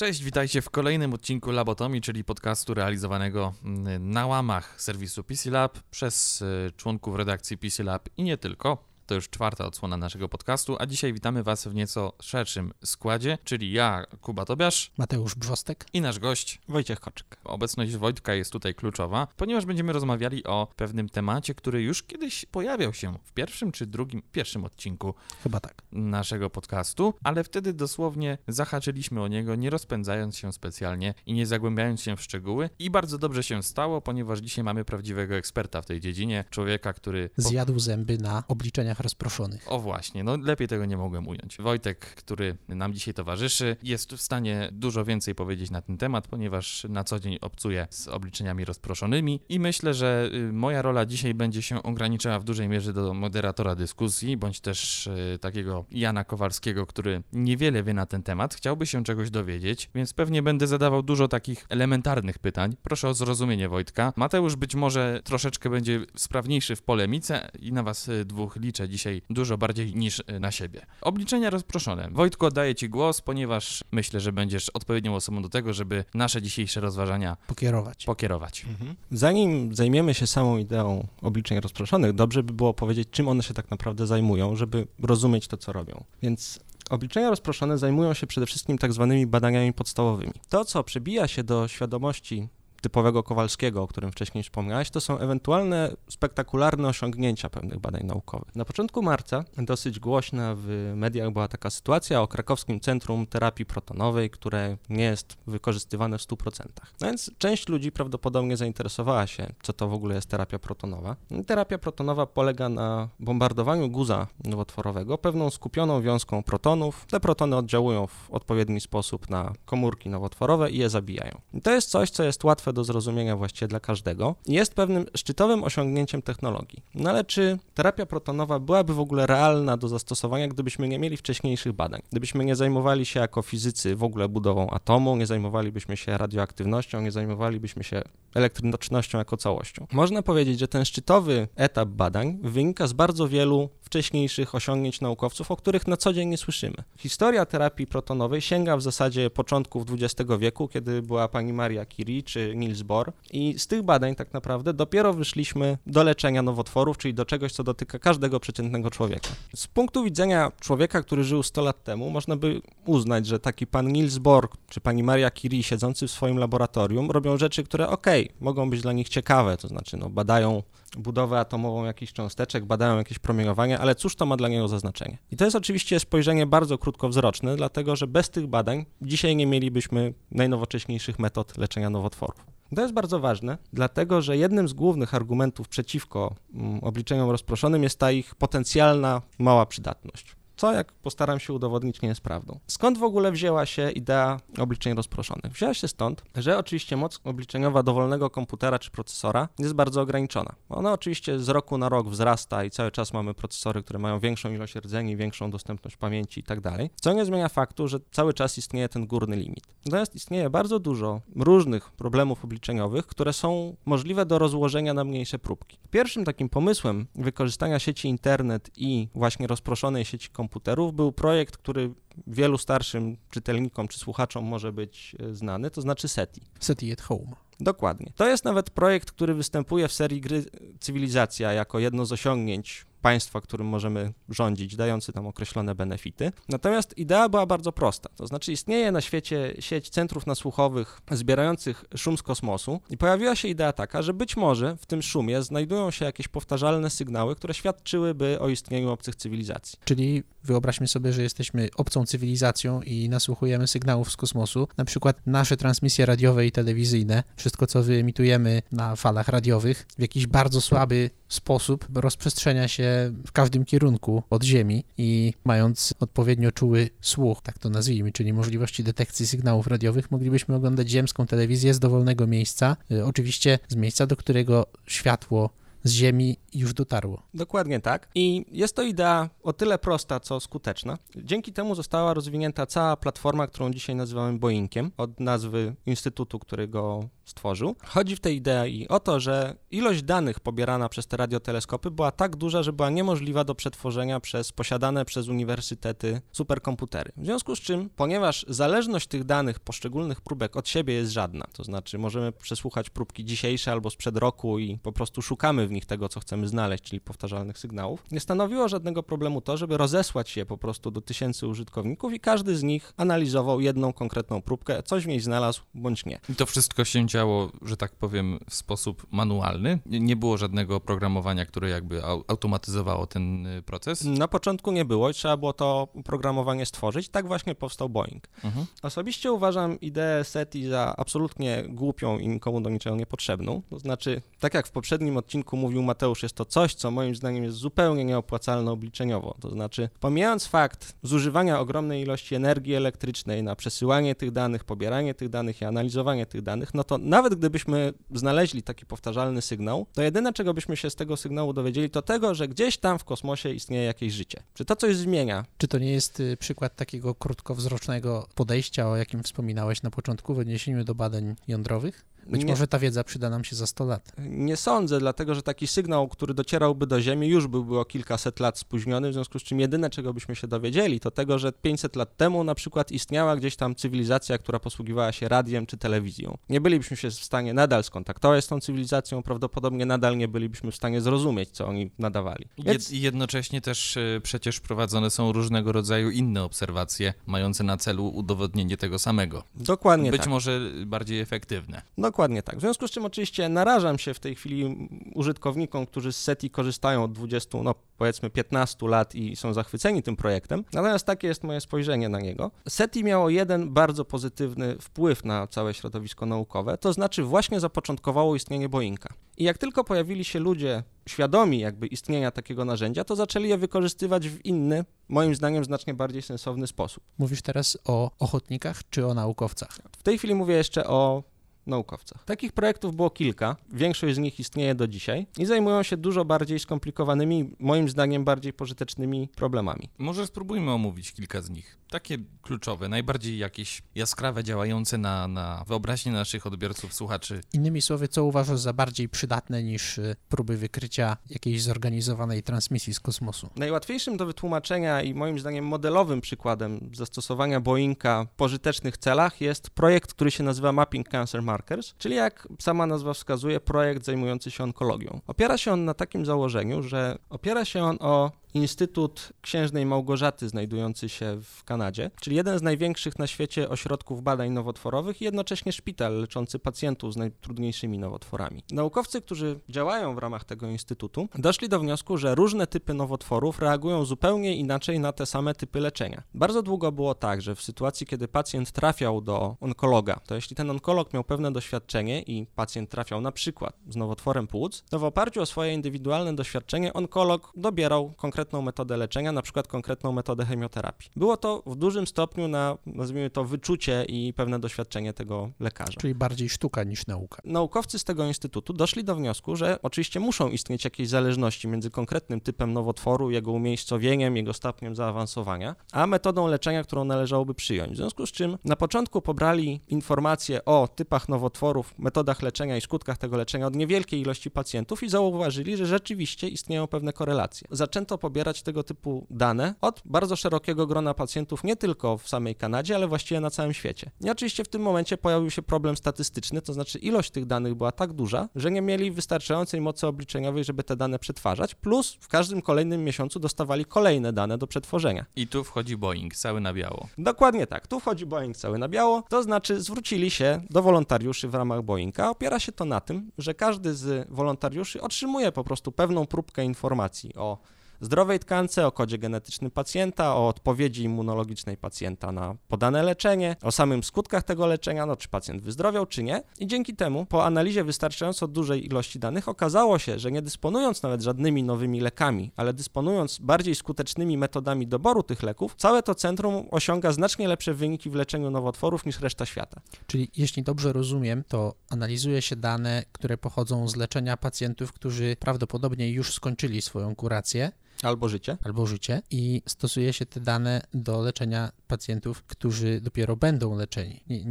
Cześć, witajcie w kolejnym odcinku Labotomii, czyli podcastu realizowanego mm, na łamach serwisu PC Lab przez y, członków redakcji PC Lab i nie tylko. To już czwarta odsłona naszego podcastu, a dzisiaj witamy Was w nieco szerszym składzie, czyli ja, Kuba Tobiasz Mateusz Brzostek. i nasz gość. Wojciech Koczyk. Obecność Wojtka jest tutaj kluczowa, ponieważ będziemy rozmawiali o pewnym temacie, który już kiedyś pojawiał się w pierwszym czy drugim, pierwszym odcinku Chyba tak. naszego podcastu, ale wtedy dosłownie zahaczyliśmy o niego, nie rozpędzając się specjalnie i nie zagłębiając się w szczegóły. I bardzo dobrze się stało, ponieważ dzisiaj mamy prawdziwego eksperta w tej dziedzinie, człowieka, który. po- Zjadł zęby na obliczeniach rozproszonych. O właśnie, no lepiej tego nie mogłem ująć. Wojtek, który nam dzisiaj towarzyszy, jest w stanie dużo więcej powiedzieć na ten temat, ponieważ na co dzień obcuje z obliczeniami rozproszonymi i myślę, że y, moja rola dzisiaj będzie się ograniczała w dużej mierze do moderatora dyskusji, bądź też y, takiego Jana Kowalskiego, który niewiele wie na ten temat, chciałby się czegoś dowiedzieć, więc pewnie będę zadawał dużo takich elementarnych pytań. Proszę o zrozumienie Wojtka. Mateusz być może troszeczkę będzie sprawniejszy w polemice i na was y, dwóch liczę dzisiaj dużo bardziej niż y, na siebie. Obliczenia rozproszone. Wojtku, oddaję ci głos, ponieważ myślę, że będziesz odpowiednią osobą do tego, żeby nasze dzisiejsze rozważania Pokierować. pokierować. Zanim zajmiemy się samą ideą obliczeń rozproszonych, dobrze by było powiedzieć, czym one się tak naprawdę zajmują, żeby rozumieć to, co robią. Więc obliczenia rozproszone zajmują się przede wszystkim tak zwanymi badaniami podstawowymi. To, co przebija się do świadomości typowego Kowalskiego, o którym wcześniej wspomniałeś, to są ewentualne spektakularne osiągnięcia pewnych badań naukowych. Na początku marca dosyć głośna w mediach była taka sytuacja o krakowskim Centrum Terapii Protonowej, które nie jest wykorzystywane w 100%. No więc część ludzi prawdopodobnie zainteresowała się, co to w ogóle jest terapia protonowa. Terapia protonowa polega na bombardowaniu guza nowotworowego pewną skupioną wiązką protonów. Te protony oddziałują w odpowiedni sposób na komórki nowotworowe i je zabijają. I to jest coś, co jest łatwe do zrozumienia właściwie dla każdego jest pewnym szczytowym osiągnięciem technologii. No ale czy terapia protonowa byłaby w ogóle realna do zastosowania, gdybyśmy nie mieli wcześniejszych badań? Gdybyśmy nie zajmowali się jako fizycy w ogóle budową atomu, nie zajmowalibyśmy się radioaktywnością, nie zajmowalibyśmy się elektrycznością jako całością. Można powiedzieć, że ten szczytowy etap badań wynika z bardzo wielu wcześniejszych osiągnięć naukowców, o których na co dzień nie słyszymy. Historia terapii protonowej sięga w zasadzie początków XX wieku, kiedy była pani Maria Curie czy Niels Bohr i z tych badań tak naprawdę dopiero wyszliśmy do leczenia nowotworów, czyli do czegoś, co dotyka każdego przeciętnego człowieka. Z punktu widzenia człowieka, który żył 100 lat temu, można by uznać, że taki pan Niels Bohr czy pani Maria Curie siedzący w swoim laboratorium robią rzeczy, które okej, mogą być dla nich ciekawe, to znaczy no, badają budowę atomową jakichś cząsteczek, badają jakieś promieniowanie, ale cóż to ma dla niego za znaczenie? I to jest oczywiście spojrzenie bardzo krótkowzroczne, dlatego że bez tych badań dzisiaj nie mielibyśmy najnowocześniejszych metod leczenia nowotworów. To jest bardzo ważne, dlatego że jednym z głównych argumentów przeciwko mm, obliczeniom rozproszonym jest ta ich potencjalna mała przydatność. Co, jak postaram się udowodnić, nie jest prawdą. Skąd w ogóle wzięła się idea obliczeń rozproszonych? Wzięła się stąd, że oczywiście moc obliczeniowa dowolnego komputera czy procesora jest bardzo ograniczona. Ona oczywiście z roku na rok wzrasta i cały czas mamy procesory, które mają większą ilość rdzeni, większą dostępność pamięci i tak dalej. Co nie zmienia faktu, że cały czas istnieje ten górny limit. Natomiast istnieje bardzo dużo różnych problemów obliczeniowych, które są możliwe do rozłożenia na mniejsze próbki. Pierwszym takim pomysłem wykorzystania sieci internet i właśnie rozproszonej sieci komputerów był projekt, który wielu starszym czytelnikom czy słuchaczom może być e, znany, to znaczy SETI. SETI at home. Dokładnie. To jest nawet projekt, który występuje w serii gry Cywilizacja jako jedno z osiągnięć państwa, którym możemy rządzić, dający nam określone benefity. Natomiast idea była bardzo prosta. To znaczy istnieje na świecie sieć centrów nasłuchowych zbierających szum z kosmosu i pojawiła się idea taka, że być może w tym szumie znajdują się jakieś powtarzalne sygnały, które świadczyłyby o istnieniu obcych cywilizacji. Czyli wyobraźmy sobie, że jesteśmy obcą cywilizacją i nasłuchujemy sygnałów z kosmosu, na przykład nasze transmisje radiowe i telewizyjne, wszystko co wyemitujemy na falach radiowych w jakiś bardzo słaby sposób rozprzestrzenia się w każdym kierunku od Ziemi i mając odpowiednio czuły słuch, tak to nazwijmy, czyli możliwości detekcji sygnałów radiowych, moglibyśmy oglądać ziemską telewizję z dowolnego miejsca, y, oczywiście z miejsca, do którego światło z Ziemi już dotarło. Dokładnie tak. I jest to idea o tyle prosta, co skuteczna. Dzięki temu została rozwinięta cała platforma, którą dzisiaj nazywamy Boeingiem, od nazwy instytutu, który go stworzył. Chodzi w tej idei o to, że ilość danych pobierana przez te radioteleskopy była tak duża, że była niemożliwa do przetworzenia przez posiadane przez uniwersytety superkomputery. W związku z czym, ponieważ zależność tych danych poszczególnych próbek od siebie jest żadna, to znaczy możemy przesłuchać próbki dzisiejsze albo sprzed roku i po prostu szukamy w nich tego, co chcemy znaleźć, czyli powtarzalnych sygnałów, nie stanowiło żadnego problemu to, żeby rozesłać je po prostu do tysięcy użytkowników i każdy z nich analizował jedną konkretną próbkę, coś w niej znalazł bądź nie. I to wszystko się działo, że tak powiem, w sposób manualny. Nie było żadnego oprogramowania, które jakby automatyzowało ten y, proces. Na początku nie było i trzeba było to oprogramowanie stworzyć. Tak właśnie powstał Boeing. Mhm. Osobiście uważam ideę SETI za absolutnie głupią i nikomu do niczego niepotrzebną. To znaczy, tak jak w poprzednim odcinku mówił Mateusz, jest to coś, co moim zdaniem jest zupełnie nieopłacalne obliczeniowo. To znaczy, pomijając fakt zużywania ogromnej ilości energii elektrycznej na przesyłanie tych danych, pobieranie tych danych i analizowanie tych danych, no to nawet gdybyśmy znaleźli taki powtarzalny sygnał, to jedyne, czego byśmy się z tego sygnału dowiedzieli, to tego, że gdzieś tam w kosmosie istnieje jakieś życie. Czy to coś zmienia? Czy to nie jest y, przykład takiego krótkowzrocznego podejścia, o jakim wspominałeś na początku w odniesieniu do badań jądrowych? Być nie, może ta wiedza przyda nam się za 100 lat. Nie sądzę, dlatego że taki sygnał, który docierałby do Ziemi, już byłby o kilkaset lat spóźniony, w związku z czym jedyne, czego byśmy się dowiedzieli, to tego, że 500 lat temu na przykład istniała gdzieś tam cywilizacja, która posługiwała się radiem czy telewizją. Nie bylibyśmy się w stanie nadal skontaktować z tą cywilizacją, prawdopodobnie nadal nie bylibyśmy w stanie zrozumieć, co oni nadawali. Więc... Jednocześnie też y, przecież prowadzone są różnego rodzaju inne obserwacje, mające na celu udowodnienie tego samego. Dokładnie Być tak. może bardziej efektywne. Dokładnie tak. W związku z czym oczywiście narażam się w tej chwili użytkownikom, którzy z SETI korzystają od 20, no powiedzmy 15 lat i są zachwyceni tym projektem. Natomiast takie jest moje spojrzenie na niego. SETI miało jeden bardzo pozytywny wpływ na całe środowisko naukowe, to znaczy właśnie zapoczątkowało istnienie Boeinga. I jak tylko pojawili się ludzie świadomi jakby istnienia takiego narzędzia, to zaczęli je wykorzystywać w inny, moim zdaniem znacznie bardziej sensowny sposób. Mówisz teraz o ochotnikach czy o naukowcach? W tej chwili mówię jeszcze o naukowcach. Takich projektów było kilka, większość z nich istnieje do dzisiaj i zajmują się dużo bardziej skomplikowanymi, moim zdaniem bardziej pożytecznymi problemami. Może spróbujmy omówić kilka z nich. Takie kluczowe, najbardziej jakieś jaskrawe, działające na, na wyobraźnię naszych odbiorców, słuchaczy. Innymi słowy, co uważasz za bardziej przydatne niż y, próby wykrycia jakiejś zorganizowanej transmisji z kosmosu? Najłatwiejszym do wytłumaczenia i moim zdaniem modelowym przykładem zastosowania Boeinga w pożytecznych celach jest projekt, który się nazywa Mapping Cancer Markers, czyli jak sama nazwa wskazuje, projekt zajmujący się onkologią. Opiera się on na takim założeniu, że opiera się on o Instytut Księżnej Małgorzaty, znajdujący się w Kanadzie, czyli jeden z największych na świecie ośrodków badań nowotworowych i jednocześnie szpital leczący pacjentów z najtrudniejszymi nowotworami. Naukowcy, którzy działają w ramach tego instytutu, doszli do wniosku, że różne typy nowotworów reagują zupełnie inaczej na te same typy leczenia. Bardzo długo było tak, że w sytuacji, kiedy pacjent trafiał do onkologa, to jeśli ten onkolog miał pewne doświadczenie i pacjent trafiał na przykład z nowotworem płuc, to w oparciu o swoje indywidualne doświadczenie onkolog dobierał konkretne konkretną metodę leczenia, na przykład konkretną metodę chemioterapii. Było to w dużym stopniu na, nazwijmy to, wyczucie i pewne doświadczenie tego lekarza. Czyli bardziej sztuka niż nauka. Naukowcy z tego instytutu doszli do wniosku, że oczywiście muszą istnieć jakieś zależności między konkretnym typem nowotworu, jego umiejscowieniem, jego stopniem zaawansowania, a metodą leczenia, którą należałoby przyjąć. W związku z czym na początku pobrali informacje o typach nowotworów, metodach leczenia i skutkach tego leczenia od niewielkiej ilości pacjentów i zauważyli, że rzeczywiście istnieją pewne korelacje. Zaczęto po pobierać tego typu dane od bardzo szerokiego grona pacjentów, nie tylko w samej Kanadzie, ale właściwie na całym świecie. I oczywiście w tym momencie pojawił się problem statystyczny, to znaczy ilość tych danych była tak duża, że nie mieli wystarczającej mocy obliczeniowej, żeby te dane przetwarzać, plus w każdym kolejnym miesiącu dostawali kolejne dane do przetworzenia. I tu wchodzi Boeing, cały na biało. Dokładnie tak, tu wchodzi Boeing cały na biało, to znaczy zwrócili się do wolontariuszy w ramach Boeinga. Opiera się to na tym, że każdy z wolontariuszy otrzymuje po prostu pewną próbkę informacji o zdrowej tkance, o kodzie genetycznym pacjenta, o odpowiedzi immunologicznej pacjenta na podane leczenie, o samym skutkach tego leczenia, no czy pacjent wyzdrowiał, czy nie. I dzięki temu, po analizie wystarczająco dużej ilości danych, okazało się, że nie dysponując nawet żadnymi nowymi lekami, ale dysponując bardziej skutecznymi metodami doboru tych leków, całe to centrum osiąga znacznie lepsze wyniki w leczeniu nowotworów niż reszta świata. Czyli jeśli dobrze rozumiem, to analizuje się dane, które pochodzą z leczenia pacjentów, którzy prawdopodobnie już skończyli swoją kurację Albo życie. albo życie i stosuje się te dane do leczenia pacjentów, którzy dopiero będą leczeni. Nie,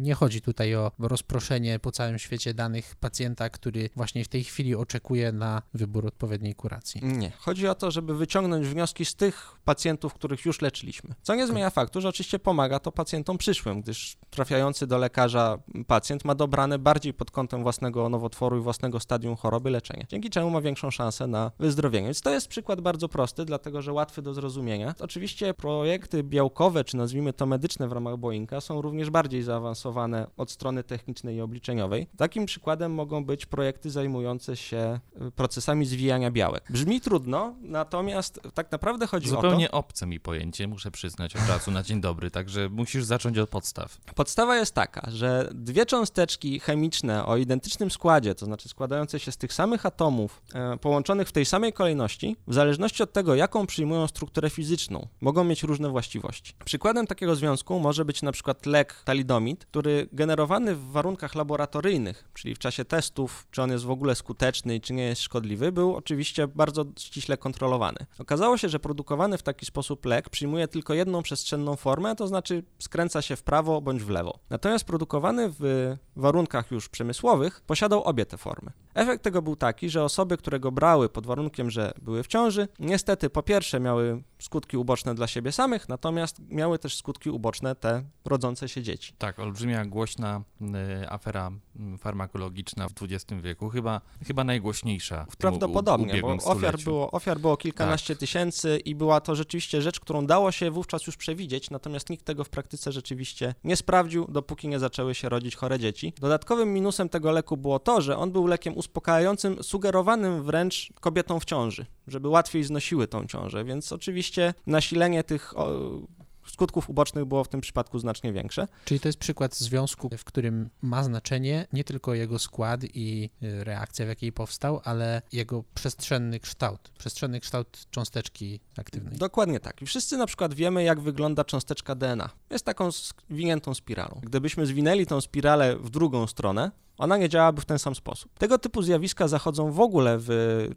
nie chodzi tutaj o rozproszenie po całym świecie danych pacjenta, który właśnie w tej chwili oczekuje na wybór odpowiedniej kuracji. Nie. Chodzi o to, żeby wyciągnąć wnioski z tych pacjentów, których już leczyliśmy. Co nie zmienia faktu, że oczywiście pomaga to pacjentom przyszłym, gdyż trafiający do lekarza pacjent ma dobrane bardziej pod kątem własnego nowotworu i własnego stadium choroby leczenie, dzięki czemu ma większą szansę na wyzdrowienie. Więc to jest przykład bardzo prosty, dlatego że łatwy do zrozumienia. Oczywiście projekty białkowe, czy nazwijmy to medyczne w ramach Boeinga, są również bardziej zaawansowane od strony technicznej i obliczeniowej. Takim przykładem mogą być projekty zajmujące się y, procesami zwijania białek. Brzmi trudno, natomiast tak naprawdę chodzi o to... Zupełnie obce mi pojęcie, muszę przyznać od razu na dzień dobry, także musisz zacząć od podstaw. Podstawa jest taka, że dwie cząsteczki chemiczne o identycznym składzie, to znaczy składające się z tych samych atomów, e, połączonych w tej samej kolejności, w zależności od tego, jaką przyjmują strukturę fizyczną, mogą mieć różne właściwości. Przykładem takiego związku może być na przykład lek talidomid, który generowany w warunkach laboratoryjnych, czyli w czasie testów, czy on jest w ogóle skuteczny i czy nie jest szkodliwy, był oczywiście bardzo ściśle kontrolowany. Okazało się, że produkowany w taki sposób lek przyjmuje tylko jedną przestrzenną formę, to znaczy skręca się w prawo bądź w lewo. Natomiast produkowany w warunkach już przemysłowych posiadał obie te formy. Efekt tego był taki, że osoby, które go brały pod warunkiem, że były w ciąży, niestety po pierwsze miały skutki uboczne dla siebie samych, natomiast miały też skutki uboczne te rodzące się dzieci. Tak, olbrzymia, głośna y, afera y, farmakologiczna w XX wieku, chyba, chyba najgłośniejsza w tym Prawdopodobnie, bo ofiar stuleciu. było, ofiar było kilkanaście tysięcy i była to rzeczywiście rzecz, którą dało się wówczas już przewidzieć, natomiast nikt tego w praktyce rzeczywiście nie sprawdził, dopóki nie zaczęły się rodzić chore dzieci. Dodatkowym minusem tego leku było to, że on był lekiem uspokajającym, sugerowanym wręcz kobietom w ciąży, żeby łatwiej znosiły tą ciążę, więc oczywiście nasilenie tych o, skutków ubocznych było w tym przypadku znacznie większe. Czyli to jest przykład związku, w którym ma znaczenie nie tylko jego skład i y, reakcja, w jakiej powstał, ale jego przestrzenny kształt, przestrzenny kształt cząsteczki aktywnej. Dokładnie tak. I wszyscy na przykład wiemy, jak wygląda cząsteczka DNA. Jest taką zwiniętą spiralą. Gdybyśmy zwinęli tą spiralę w drugą stronę, ona nie działaby w ten sam sposób. Tego typu zjawiska zachodzą w ogóle w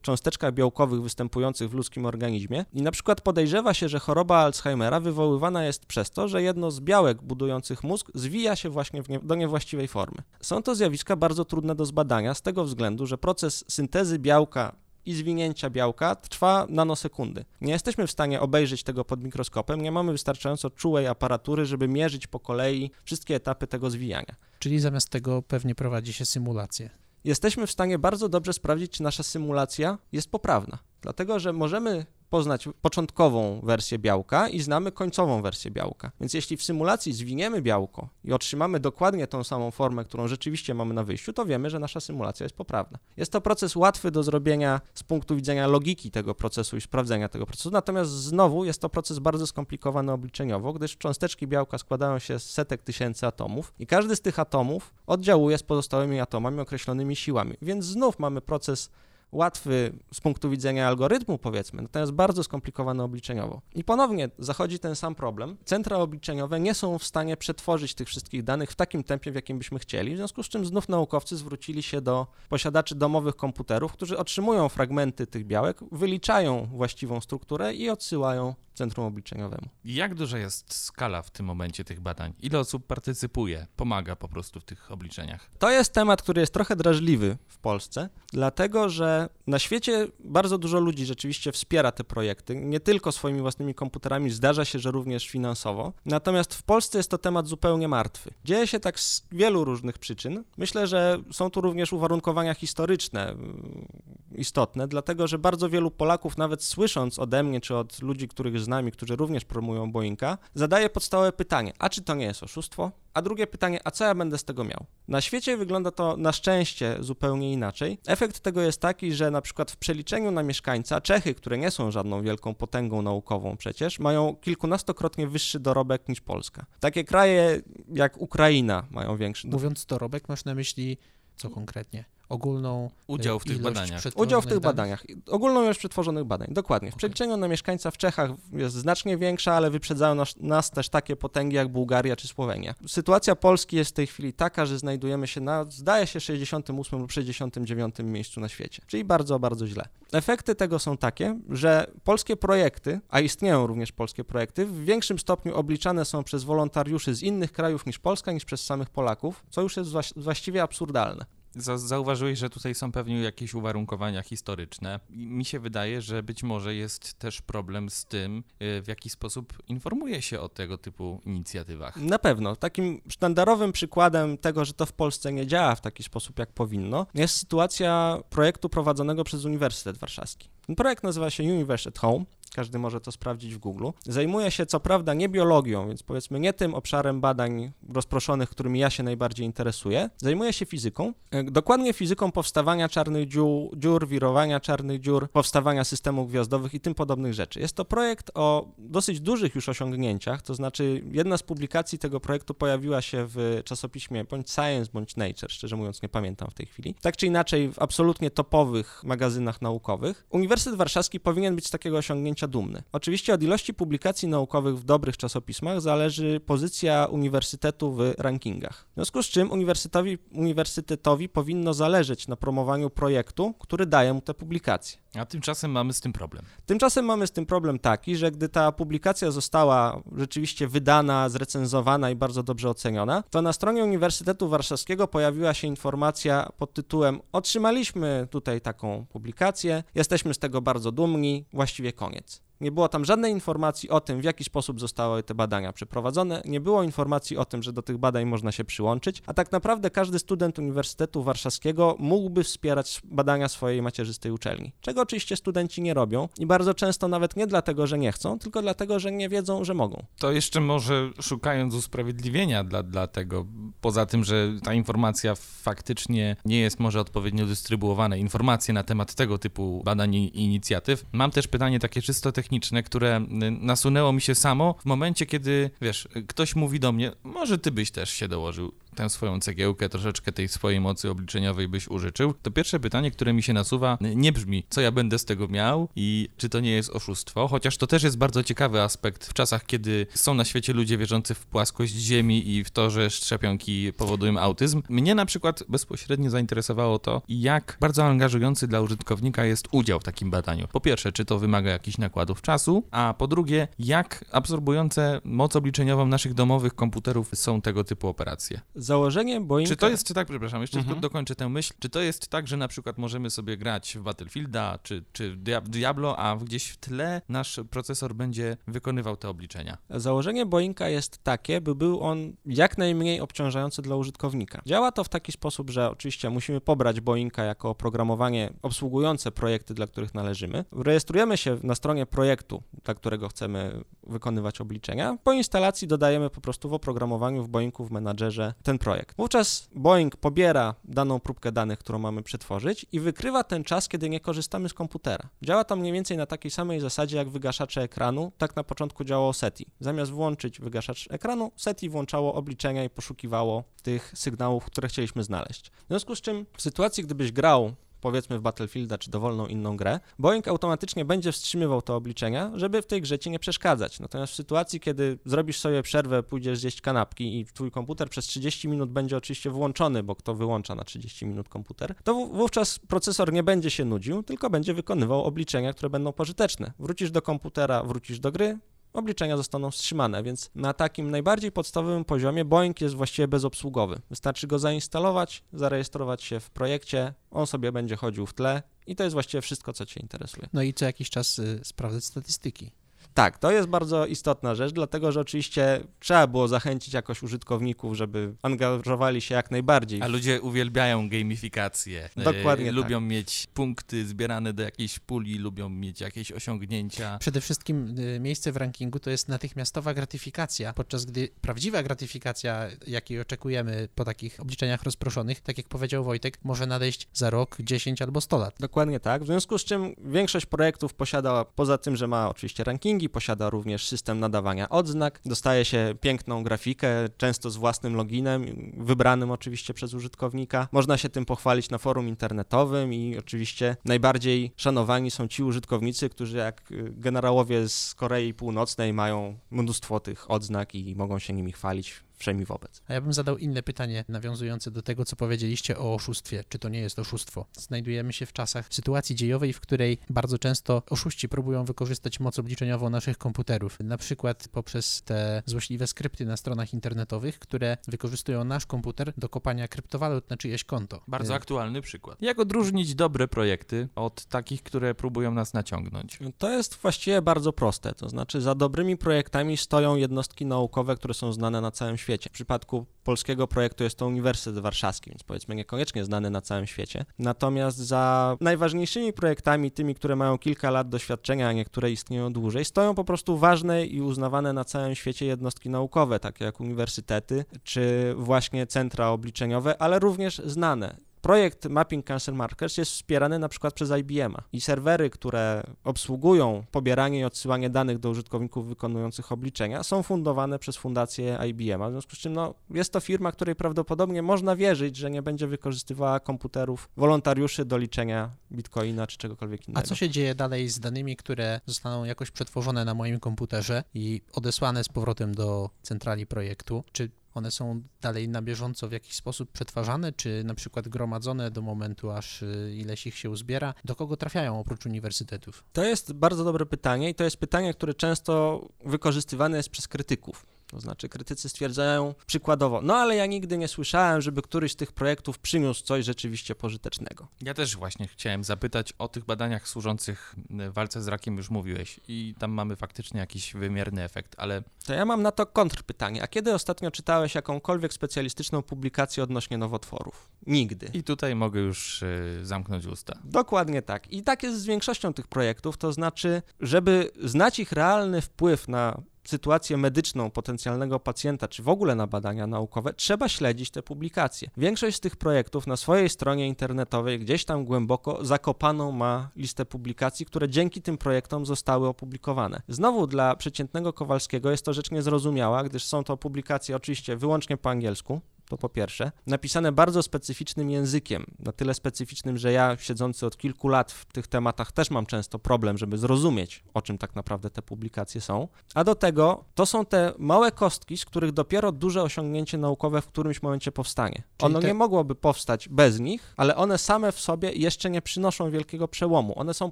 cząsteczkach białkowych występujących w ludzkim organizmie i na przykład podejrzewa się, że choroba Alzheimera wywoływana jest przez to, że jedno z białek budujących mózg zwija się właśnie nie, do niewłaściwej formy. Są to zjawiska bardzo trudne do zbadania z tego względu, że proces syntezy białka i zwinięcia białka trwa nanosekundy. Nie jesteśmy w stanie obejrzeć tego pod mikroskopem, nie mamy wystarczająco czułej aparatury, żeby mierzyć po kolei wszystkie etapy tego zwijania. Czyli zamiast tego pewnie prowadzi się symulację. Jesteśmy w stanie bardzo dobrze sprawdzić, czy nasza symulacja jest poprawna, dlatego że możemy poznać początkową wersję białka i znamy końcową wersję białka. Więc jeśli w symulacji zwiniemy białko i otrzymamy dokładnie tą samą formę, którą rzeczywiście mamy na wyjściu, to wiemy, że nasza symulacja jest poprawna. Jest to proces łatwy do zrobienia z punktu widzenia logiki tego procesu i sprawdzenia tego procesu, natomiast znowu jest to proces bardzo skomplikowany obliczeniowo, gdyż cząsteczki białka składają się z setek tysięcy atomów i każdy z tych atomów oddziałuje z pozostałymi atomami określonymi siłami. Więc znów mamy proces łatwy z punktu widzenia algorytmu, powiedzmy, natomiast bardzo skomplikowany obliczeniowo. I ponownie zachodzi ten sam problem. Centra obliczeniowe nie są w stanie przetworzyć tych wszystkich danych w takim tempie, w jakim byśmy chcieli, w związku z czym znów naukowcy zwrócili się do posiadaczy domowych komputerów, którzy otrzymują fragmenty tych białek, wyliczają właściwą strukturę i odsyłają centrum obliczeniowemu. Jak duża jest skala w tym momencie tych badań? Ile osób partycypuje, pomaga po prostu w tych obliczeniach? To jest temat, który jest trochę drażliwy w Polsce, dlatego że na świecie bardzo dużo ludzi rzeczywiście wspiera te projekty, nie tylko swoimi własnymi komputerami, zdarza się, że również finansowo. Natomiast w Polsce jest to temat zupełnie martwy. Dzieje się tak z wielu różnych przyczyn. Myślę, że są tu również uwarunkowania historyczne mm, istotne, dlatego że bardzo wielu Polaków, nawet słysząc ode mnie czy od ludzi, których z nami, którzy również promują Boeinga, zadaje podstawowe pytanie: a czy to nie jest oszustwo? A drugie pytanie, a co ja będę z tego miał? Na świecie wygląda to na szczęście zupełnie inaczej. Efekt tego jest taki, że na przykład w przeliczeniu na mieszkańca Czechy, które nie są żadną wielką potęgą naukową przecież, mają kilkunastokrotnie wyższy dorobek niż Polska. Takie kraje jak Ukraina mają większy. Mówiąc dorobek, masz na myśli co konkretnie? Ogólną Udział y, w tych badaniach. Udział w tych danych? badaniach. Ogólną ilość przetworzonych badań, dokładnie. W Okej. przeliczeniu na mieszkańca w Czechach jest znacznie większa, ale wyprzedzają nas, nas też takie potęgi jak Bułgaria czy Słowenia. Sytuacja Polski jest w tej chwili taka, że znajdujemy się na, zdaje się, 68 lub 69 miejscu na świecie, czyli bardzo, bardzo źle. Efekty tego są takie, że polskie projekty, a istnieją również polskie projekty, w większym stopniu obliczane są przez wolontariuszy z innych krajów niż Polska, niż przez samych Polaków, co już jest właś- właściwie absurdalne. Za, zauważyłeś, że tutaj są pewnie jakieś uwarunkowania historyczne. Mi się wydaje, że być może jest też problem z tym, y, w jaki sposób informuje się o tego typu inicjatywach. Na pewno. Takim sztandarowym przykładem tego, że to w Polsce nie działa w taki sposób, jak powinno, jest sytuacja projektu prowadzonego przez Uniwersytet Warszawski. Ten projekt nazywa się Universe at Home. Każdy może to sprawdzić w Google. Zajmuje się co prawda nie biologią, więc powiedzmy nie tym obszarem badań rozproszonych, którymi ja się najbardziej interesuję. Zajmuje się fizyką, e, dokładnie fizyką powstawania czarnych dziur, dziur, wirowania czarnych dziur, powstawania systemów gwiazdowych i tym podobnych rzeczy. Jest to projekt o dosyć dużych już osiągnięciach, to znaczy jedna z publikacji tego projektu pojawiła się w czasopiśmie bądź Science, bądź Nature, szczerze mówiąc nie pamiętam w tej chwili. Tak czy inaczej w absolutnie topowych magazynach naukowych. Uniwersytet Warszawski powinien być z takiego osiągnięcia dumny. Oczywiście od ilości publikacji naukowych w dobrych czasopismach zależy pozycja uniwersytetu w rankingach. W związku z czym uniwersytetowi, uniwersytetowi powinno zależeć na promowaniu projektu, który daje mu te publikacje. A tymczasem mamy z tym problem. Tymczasem mamy z tym problem taki, że gdy ta publikacja została rzeczywiście wydana, zrecenzowana i bardzo dobrze oceniona, to na stronie Uniwersytetu Warszawskiego pojawiła się informacja pod tytułem Otrzymaliśmy tutaj taką publikację, jesteśmy z tego bardzo dumni, właściwie koniec. Nie było tam żadnej informacji o tym, w jaki sposób zostały te badania przeprowadzone, nie było informacji o tym, że do tych badań można się przyłączyć, a tak naprawdę każdy student Uniwersytetu Warszawskiego mógłby wspierać badania swojej macierzystej uczelni, czego oczywiście studenci nie robią i bardzo często nawet nie dlatego, że nie chcą, tylko dlatego, że nie wiedzą, że mogą. To jeszcze może szukając usprawiedliwienia dla, dla tego, poza tym, że ta informacja faktycznie nie jest może odpowiednio dystrybuowana, informacje na temat tego typu badań i inicjatyw, mam też pytanie takie czysto techniczne, które y, nasunęło mi się samo w momencie, kiedy, wiesz, ktoś mówi do mnie, może ty byś też się dołożył tę swoją cegiełkę, troszeczkę tej swojej mocy obliczeniowej byś użyczył, to pierwsze pytanie, które mi się nasuwa, nie brzmi, co ja będę z tego miał i czy to nie jest oszustwo, chociaż to też jest bardzo ciekawy aspekt w czasach, kiedy są na świecie ludzie wierzący w płaskość Ziemi i w to, że szczepionki powodują autyzm. Mnie na przykład bezpośrednio zainteresowało to, jak bardzo angażujący dla użytkownika jest udział w takim badaniu. Po pierwsze, czy to wymaga jakichś nakładów czasu, a po drugie, jak absorbujące moc obliczeniową naszych domowych komputerów są tego typu operacje. Założenie Boeinga... Czy to jest tak, przepraszam, jeszcze Mhm. dokończę tę myśl, czy to jest tak, że na przykład możemy sobie grać w Battlefielda czy, czy Dia- Diablo, a gdzieś w tle nasz procesor będzie wykonywał te obliczenia? Założenie Boeinga jest takie, by był on jak najmniej obciążający dla użytkownika. Działa to w taki sposób, że oczywiście musimy pobrać Boeinga jako oprogramowanie obsługujące projekty, dla których należymy. Rejestrujemy się na stronie projektu, dla którego chcemy wykonywać obliczenia. Po instalacji dodajemy po prostu w oprogramowaniu w Boeingu w menadżerze ten projekt. Wówczas Boeing pobiera daną próbkę danych, którą mamy przetworzyć i wykrywa ten czas, kiedy nie korzystamy z komputera. Działa to mniej więcej na takiej samej zasadzie jak wygaszacze ekranu, tak na początku działało SETI. Zamiast włączyć wygaszacz ekranu, SETI włączało obliczenia i poszukiwało tych sygnałów, które chcieliśmy znaleźć. W związku z czym w sytuacji, gdybyś grał powiedzmy w Battlefielda czy dowolną inną grę, Boeing automatycznie będzie wstrzymywał te obliczenia, żeby w tej grze ci nie przeszkadzać. Natomiast w sytuacji, kiedy zrobisz sobie przerwę, pójdziesz zjeść kanapki i twój komputer przez 30 minut będzie oczywiście włączony, bo kto wyłącza na 30 minut komputer, to wówczas procesor nie będzie się nudził, tylko będzie wykonywał obliczenia, które będą pożyteczne. Wrócisz do komputera, wrócisz do gry, obliczenia zostaną wstrzymane, więc na takim najbardziej podstawowym poziomie Boeing jest właściwie bezobsługowy. Wystarczy go zainstalować, zarejestrować się w projekcie, on sobie będzie chodził w tle i to jest właściwie wszystko, co Cię interesuje. No i co jakiś czas y, sprawdzać statystyki. Tak, to jest bardzo istotna rzecz, dlatego że oczywiście trzeba było zachęcić jakoś użytkowników, żeby angażowali się jak najbardziej. A ludzie uwielbiają gamifikację. Dokładnie E, tak. Lubią mieć punkty zbierane do jakiejś puli, lubią mieć jakieś osiągnięcia. Przede wszystkim y, miejsce w rankingu to jest natychmiastowa gratyfikacja, podczas gdy prawdziwa gratyfikacja, jakiej oczekujemy po takich obliczeniach rozproszonych, tak jak powiedział Wojtek, może nadejść za rok, 10 albo 100 lat. Dokładnie tak, w związku z czym większość projektów posiada, poza tym, że ma oczywiście rankingi, Singi posiada również system nadawania odznak. Dostaje się piękną grafikę, często z własnym loginem, wybranym oczywiście przez użytkownika. Można się tym pochwalić na forum internetowym i oczywiście najbardziej szanowani są ci użytkownicy, którzy jak y, generałowie z Korei Północnej mają mnóstwo tych odznak i mogą się nimi chwalić wszemi wobec. A ja bym zadał inne pytanie nawiązujące do tego, co powiedzieliście o oszustwie. Czy to nie jest oszustwo? Znajdujemy się w czasach sytuacji dziejowej, w której bardzo często oszuści próbują wykorzystać moc obliczeniową naszych komputerów, na przykład poprzez te złośliwe skrypty na stronach internetowych, które wykorzystują nasz komputer do kopania kryptowalut na czyjeś konto. Bardzo Y, aktualny przykład. Jak odróżnić dobre projekty od takich, które próbują nas naciągnąć? To jest właściwie bardzo proste, to znaczy za dobrymi projektami stoją jednostki naukowe, które są znane na całym świecie. W przypadku polskiego projektu jest to Uniwersytet Warszawski, więc powiedzmy niekoniecznie znany na całym świecie. Natomiast za najważniejszymi projektami, tymi, które mają kilka lat doświadczenia, a niektóre istnieją dłużej, stoją po prostu ważne i uznawane na całym świecie jednostki naukowe, takie jak uniwersytety czy właśnie centra obliczeniowe, ale również znane. Projekt Mapping Cancel Markers jest wspierany na przykład przez IBM-a i serwery, które obsługują pobieranie i odsyłanie danych do użytkowników wykonujących obliczenia są fundowane przez fundację IBM-a, w związku z czym no, jest to firma, której prawdopodobnie można wierzyć, że nie będzie wykorzystywała komputerów wolontariuszy do liczenia bitcoina czy czegokolwiek innego. A co się dzieje dalej z danymi, które zostaną jakoś przetworzone na moim komputerze i odesłane z powrotem do centrali projektu? Czy one są dalej na bieżąco w jakiś sposób przetwarzane, czy na przykład gromadzone do momentu, aż y, ileś ich się uzbiera? Do kogo trafiają oprócz uniwersytetów? To jest bardzo dobre pytanie i to jest pytanie, które często wykorzystywane jest przez krytyków. To znaczy, krytycy stwierdzają przykładowo, no ale ja nigdy nie słyszałem, żeby któryś z tych projektów przyniósł coś rzeczywiście pożytecznego. Ja też właśnie chciałem zapytać o tych badaniach służących y, walce z rakiem, już mówiłeś, i tam mamy faktycznie jakiś wymierny efekt, ale To ja mam na to kontrpytanie. A kiedy ostatnio czytałeś jakąkolwiek specjalistyczną publikację odnośnie nowotworów? Nigdy. i tutaj mogę już y, zamknąć usta. Dokładnie tak. I tak jest z większością tych projektów, to znaczy, żeby znać ich realny wpływ na sytuację medyczną potencjalnego pacjenta, czy w ogóle na badania naukowe, trzeba śledzić te publikacje. Większość z tych projektów na swojej stronie internetowej, gdzieś tam głęboko zakopaną ma listę publikacji, które dzięki tym projektom zostały opublikowane. Znowu dla przeciętnego Kowalskiego jest to rzecz niezrozumiała, gdyż są to publikacje oczywiście wyłącznie po angielsku, to po pierwsze, napisane bardzo specyficznym językiem, na tyle specyficznym, że ja siedzący od kilku lat w tych tematach też mam często problem, żeby zrozumieć, o czym tak naprawdę te publikacje są. A do tego to są te małe kostki, z których dopiero duże osiągnięcie naukowe w którymś momencie powstanie. Czyli Ono te- nie mogłoby powstać bez nich, ale one same w sobie jeszcze nie przynoszą wielkiego przełomu. One są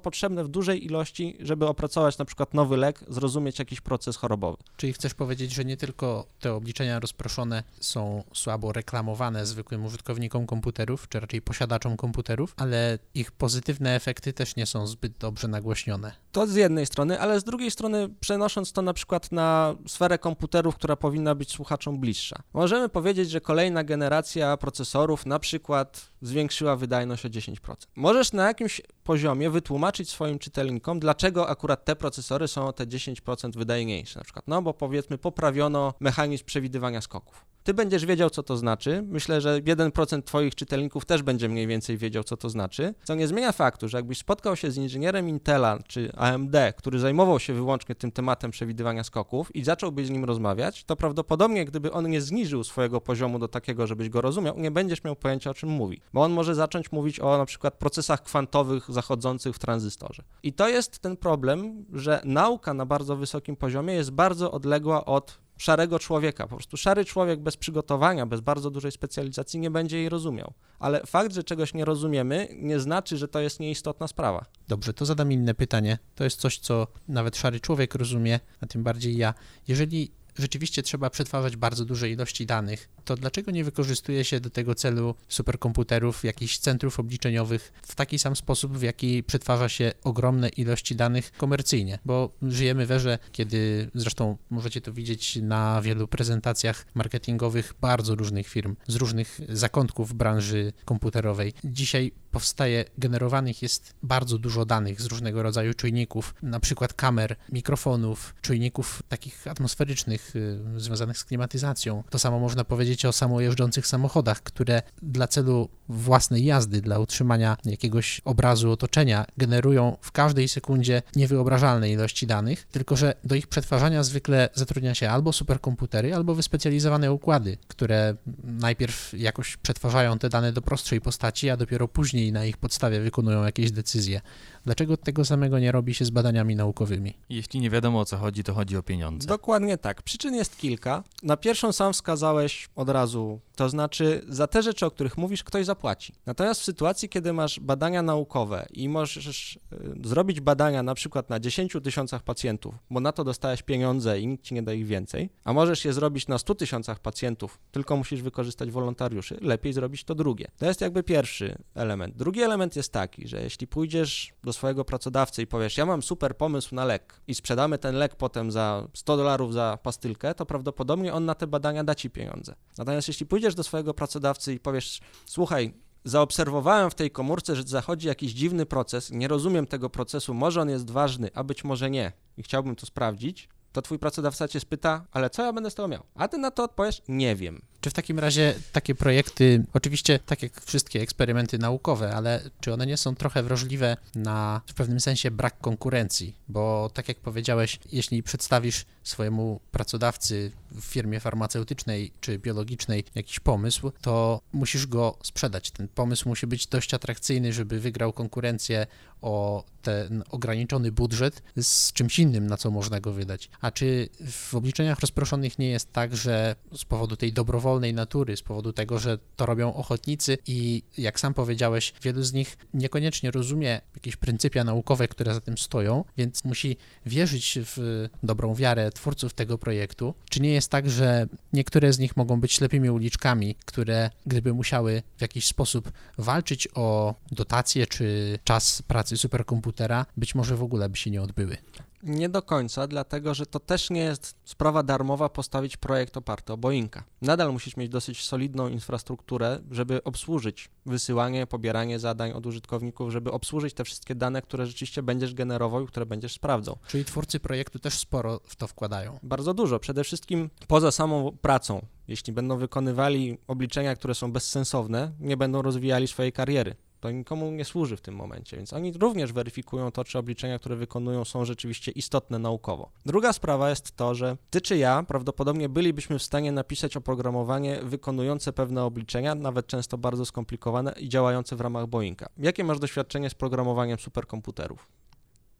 potrzebne w dużej ilości, żeby opracować na przykład nowy lek, zrozumieć jakiś proces chorobowy. Czyli chcesz powiedzieć, że nie tylko te obliczenia rozproszone są słabo reklamowane zwykłym użytkownikom komputerów, czy raczej posiadaczom komputerów, ale ich pozytywne efekty też nie są zbyt dobrze nagłośnione. To z jednej strony, ale z drugiej strony, przenosząc to na przykład na sferę komputerów, która powinna być słuchaczom bliższa. Możemy powiedzieć, że kolejna generacja procesorów na przykład zwiększyła wydajność o 10%. Możesz na jakimś poziomie wytłumaczyć swoim czytelnikom, dlaczego akurat te procesory są o te 10% wydajniejsze. Na przykład, no bo powiedzmy, poprawiono mechanizm przewidywania skoków. Ty będziesz wiedział, co to znaczy. Myślę, że 1% Twoich czytelników też będzie mniej więcej wiedział, co to znaczy. Co nie zmienia faktu, że jakbyś spotkał się z inżynierem Intela czy AMD, który zajmował się wyłącznie tym tematem przewidywania skoków i zacząłbyś z nim rozmawiać, to prawdopodobnie, gdyby on nie zniżył swojego poziomu do takiego, żebyś go rozumiał, nie będziesz miał pojęcia, o czym mówi. Bo on może zacząć mówić o na przykład procesach kwantowych zachodzących w tranzystorze. I to jest ten problem, że nauka na bardzo wysokim poziomie jest bardzo odległa od szarego człowieka. Po prostu szary człowiek bez przygotowania, bez bardzo dużej specjalizacji nie będzie jej rozumiał. Ale fakt, że czegoś nie rozumiemy, nie znaczy, że to jest nieistotna sprawa. Dobrze, to zadam inne pytanie. To jest coś, co nawet szary człowiek rozumie, a tym bardziej ja. Jeżeli rzeczywiście trzeba przetwarzać bardzo duże ilości danych, to dlaczego nie wykorzystuje się do tego celu superkomputerów, jakichś centrów obliczeniowych w taki sam sposób, w jaki przetwarza się ogromne ilości danych komercyjnie? Bo żyjemy w erze, kiedy zresztą możecie to widzieć na wielu prezentacjach marketingowych bardzo różnych firm z różnych zakątków branży komputerowej. Dzisiaj powstaje, generowanych jest bardzo dużo danych z różnego rodzaju czujników, na przykład kamer, mikrofonów, czujników takich atmosferycznych y, związanych z klimatyzacją. To samo można powiedzieć o samojeżdżących samochodach, które dla celu własnej jazdy, dla utrzymania jakiegoś obrazu otoczenia, generują w każdej sekundzie niewyobrażalne ilości danych, tylko że do ich przetwarzania zwykle zatrudnia się albo superkomputery, albo wyspecjalizowane układy, które najpierw jakoś przetwarzają te dane do prostszej postaci, a dopiero później na ich podstawie wykonują jakieś decyzje. Dlaczego tego samego nie robi się z badaniami naukowymi? Jeśli nie wiadomo o co chodzi, to chodzi o pieniądze. Dokładnie tak. Przyczyn jest kilka. Na pierwszą sam wskazałeś od razu, to znaczy za te rzeczy, o których mówisz, ktoś zapłaci. Natomiast w sytuacji, kiedy masz badania naukowe i możesz y, zrobić badania na przykład na 10 tysiącach pacjentów, bo na to dostałeś pieniądze i nikt ci nie da ich więcej, a możesz je zrobić na 100 tysiącach pacjentów, tylko musisz wykorzystać wolontariuszy, lepiej zrobić to drugie. To jest jakby pierwszy element. Drugi element jest taki, że jeśli pójdziesz do swojego pracodawcy i powiesz, ja mam super pomysł na lek i sprzedamy ten lek potem za 100 dolarów za pastylkę, to prawdopodobnie on na te badania da ci pieniądze. Natomiast jeśli pójdziesz do swojego pracodawcy i powiesz, słuchaj, zaobserwowałem w tej komórce, że zachodzi jakiś dziwny proces, nie rozumiem tego procesu, może on jest ważny, a być może nie i chciałbym to sprawdzić, to twój pracodawca cię spyta, ale co ja będę z tego miał? A ty na to odpowiesz, nie wiem. Czy w takim razie takie projekty, oczywiście tak jak wszystkie eksperymenty naukowe, ale czy one nie są trochę wrażliwe na w pewnym sensie brak konkurencji? Bo tak jak powiedziałeś, jeśli przedstawisz swojemu pracodawcy w firmie farmaceutycznej czy biologicznej jakiś pomysł, to musisz go sprzedać. Ten pomysł musi być dość atrakcyjny, żeby wygrał konkurencję o ten ograniczony budżet z czymś innym, na co można go wydać. A czy w obliczeniach rozproszonych nie jest tak, że z powodu tej dobrowolnej natury, z powodu tego, że to robią ochotnicy i jak sam powiedziałeś, wielu z nich niekoniecznie rozumie jakieś pryncypia naukowe, które za tym stoją, więc musi wierzyć w dobrą wiarę twórców tego projektu? Czy nie jest tak, że niektóre z nich mogą być ślepymi uliczkami, które gdyby musiały w jakiś sposób walczyć o dotacje czy czas pracy superkomputera, być może w ogóle by się nie odbyły? Nie do końca, dlatego że to też nie jest sprawa darmowa postawić projekt oparty o Boeinga. Nadal musisz mieć dosyć solidną infrastrukturę, żeby obsłużyć wysyłanie, pobieranie zadań od użytkowników, żeby obsłużyć te wszystkie dane, które rzeczywiście będziesz generował i które będziesz sprawdzał. Czyli twórcy projektu też sporo w to wkładają. Bardzo dużo. Przede wszystkim poza samą pracą. Jeśli będą wykonywali obliczenia, które są bezsensowne, nie będą rozwijali swojej kariery to nikomu nie służy w tym momencie, więc oni również weryfikują to, czy obliczenia, które wykonują, są rzeczywiście istotne naukowo. Druga sprawa jest to, że ty czy ja prawdopodobnie bylibyśmy w stanie napisać oprogramowanie wykonujące pewne obliczenia, nawet często bardzo skomplikowane i działające w ramach Boeinga. Jakie masz doświadczenie z programowaniem superkomputerów?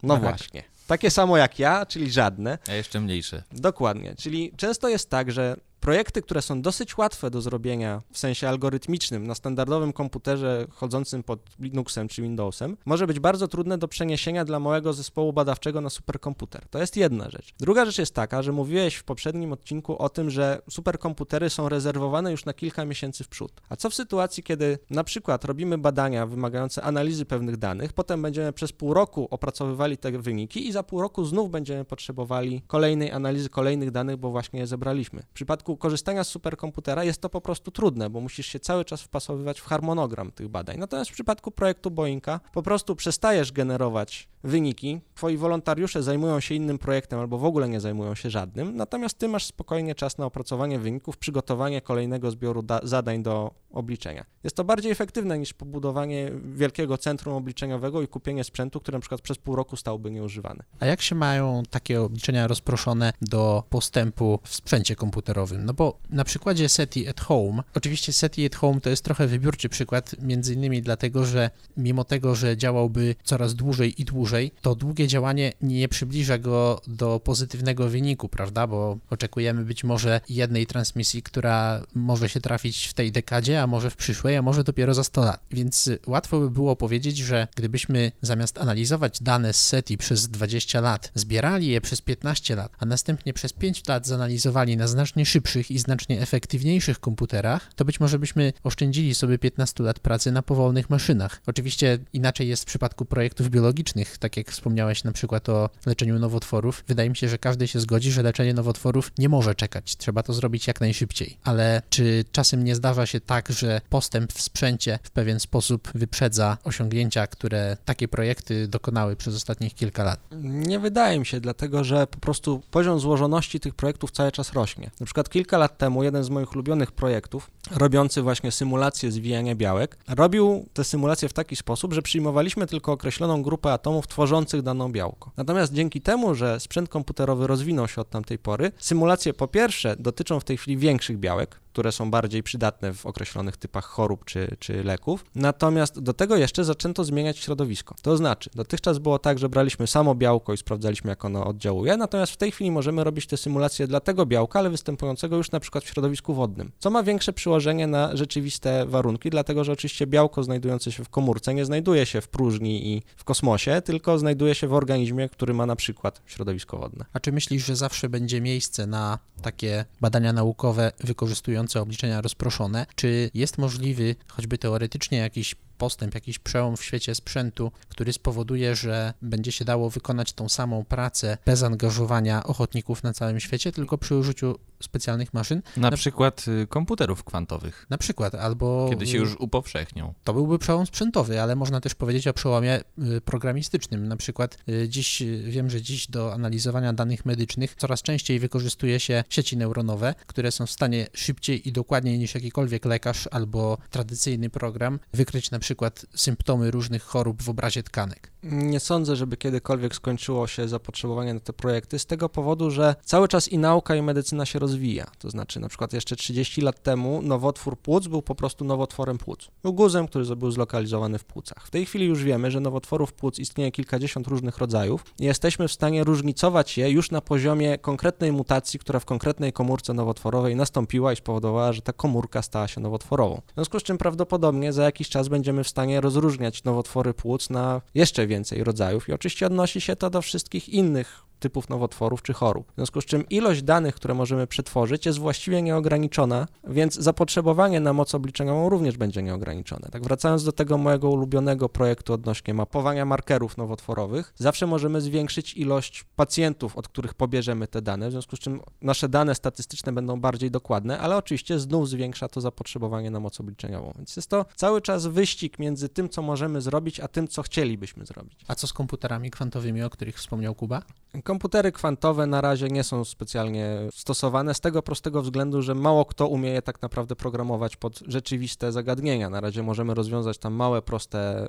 No właśnie. Takie samo jak ja, czyli żadne. A jeszcze mniejsze. Dokładnie. Czyli często jest tak, że projekty, które są dosyć łatwe do zrobienia w sensie algorytmicznym na standardowym komputerze chodzącym pod Linuxem czy Windowsem, może być bardzo trudne do przeniesienia dla małego zespołu badawczego na superkomputer. To jest jedna rzecz. Druga rzecz jest taka, że mówiłeś w poprzednim odcinku o tym, że superkomputery są rezerwowane już na kilka miesięcy w przód. A co w sytuacji, kiedy na przykład robimy badania wymagające analizy pewnych danych, potem będziemy przez pół roku opracowywali te wyniki i za pół roku znów będziemy potrzebowali kolejnej analizy, kolejnych danych, bo właśnie je zebraliśmy. W przypadku korzystania z superkomputera jest to po prostu trudne, bo musisz się cały czas wpasowywać w harmonogram tych badań. Natomiast w przypadku projektu Boeinga po prostu przestajesz generować wyniki, twoi wolontariusze zajmują się innym projektem albo w ogóle nie zajmują się żadnym, natomiast ty masz spokojnie czas na opracowanie wyników, przygotowanie kolejnego zbioru da- zadań do obliczenia. Jest to bardziej efektywne niż pobudowanie wielkiego centrum obliczeniowego i kupienie sprzętu, który na przykład przez pół roku stałby nieużywany. A jak się mają takie obliczenia rozproszone do postępu w sprzęcie komputerowym? No bo na przykładzie SETI at Home, oczywiście SETI at Home to jest trochę wybiórczy przykład, między innymi dlatego, że mimo tego, że działałby coraz dłużej i dłużej, to długie działanie nie przybliża go do pozytywnego wyniku, prawda? Bo oczekujemy być może jednej transmisji, która może się trafić w tej dekadzie, a może w przyszłej, a może dopiero za 100 lat. Więc łatwo by było powiedzieć, że gdybyśmy zamiast analizować dane z SETI przez 20 lat, zbierali je przez 15 lat, a następnie przez 5 lat zanalizowali na znacznie szybszych i znacznie efektywniejszych komputerach, to być może byśmy oszczędzili sobie 15 lat pracy na powolnych maszynach. Oczywiście inaczej jest w przypadku projektów biologicznych, tak jak wspomniałeś na przykład o leczeniu nowotworów. Wydaje mi się, że każdy się zgodzi, że leczenie nowotworów nie może czekać. Trzeba to zrobić jak najszybciej. Ale czy czasem nie zdarza się tak, że postęp w sprzęcie w pewien sposób wyprzedza osiągnięcia, które takie projekty dokonały przez ostatnich kilka lat? Nie wydaje mi się, dlatego że po prostu poziom złożoności tych projektów cały czas rośnie. Na przykład kilka lat temu jeden z moich ulubionych projektów, robiący właśnie symulację zwijania białek, robił te symulacje w taki sposób, że przyjmowaliśmy tylko określoną grupę atomów tworzących daną białko. Natomiast dzięki temu, że sprzęt komputerowy rozwinął się od tamtej pory, symulacje po pierwsze dotyczą w tej chwili większych białek, które są bardziej przydatne w określonych typach chorób czy, czy leków. Natomiast do tego jeszcze zaczęto zmieniać środowisko. To znaczy, dotychczas było tak, że braliśmy samo białko i sprawdzaliśmy, jak ono oddziałuje, natomiast w tej chwili możemy robić te symulacje dla tego białka, ale występującego już na przykład w środowisku wodnym, co ma większe przyłożenie na rzeczywiste warunki, dlatego że oczywiście białko znajdujące się w komórce nie znajduje się w próżni i w kosmosie, tylko znajduje się w organizmie, który ma na przykład środowisko wodne. A czy myślisz, że zawsze będzie miejsce na takie badania naukowe wykorzystujące obliczenia rozproszone, czy jest możliwy choćby teoretycznie jakiś postęp, jakiś przełom w świecie sprzętu, który spowoduje, że będzie się dało wykonać tą samą pracę bez angażowania ochotników na całym świecie, tylko przy użyciu specjalnych maszyn. Na, na przykład y, komputerów kwantowych. Na przykład, albo... Kiedy się już upowszechnią. To byłby przełom sprzętowy, ale można też powiedzieć o przełomie y, programistycznym. Na przykład y, dziś, wiem, że dziś do analizowania danych medycznych coraz częściej wykorzystuje się sieci neuronowe, które są w stanie szybciej i dokładniej niż jakikolwiek lekarz albo tradycyjny program wykryć na przykład symptomy różnych chorób w obrazie tkanek. Nie sądzę, żeby kiedykolwiek skończyło się zapotrzebowanie na te projekty, z tego powodu, że cały czas i nauka, i medycyna się rozwija. To znaczy, na przykład jeszcze 30 lat temu nowotwór płuc był po prostu nowotworem płuc. Był guzem, który był zlokalizowany w płucach. W tej chwili już wiemy, że nowotworów płuc istnieje kilkadziesiąt różnych rodzajów i jesteśmy w stanie różnicować je już na poziomie konkretnej mutacji, która w konkretnej komórce nowotworowej nastąpiła i spowodowała, że ta komórka stała się nowotworową. W związku z czym prawdopodobnie za jakiś czas będziemy w stanie rozróżniać nowotwory płuc na jeszcze więcej rodzajów i oczywiście odnosi się to do wszystkich innych typów nowotworów czy chorób. W związku z czym ilość danych, które możemy przetworzyć, jest właściwie nieograniczona, więc zapotrzebowanie na moc obliczeniową również będzie nieograniczone. Tak wracając do tego mojego ulubionego projektu odnośnie mapowania markerów nowotworowych, zawsze możemy zwiększyć ilość pacjentów, od których pobierzemy te dane, w związku z czym nasze dane statystyczne będą bardziej dokładne, ale oczywiście znów zwiększa to zapotrzebowanie na moc obliczeniową. Więc jest to cały czas wyścig między tym, co możemy zrobić, a tym, co chcielibyśmy zrobić. A co z komputerami kwantowymi, o których wspomniał Kuba? Komputery kwantowe na razie nie są specjalnie stosowane z tego prostego względu, że mało kto umie je tak naprawdę programować pod rzeczywiste zagadnienia. Na razie możemy rozwiązać tam małe, proste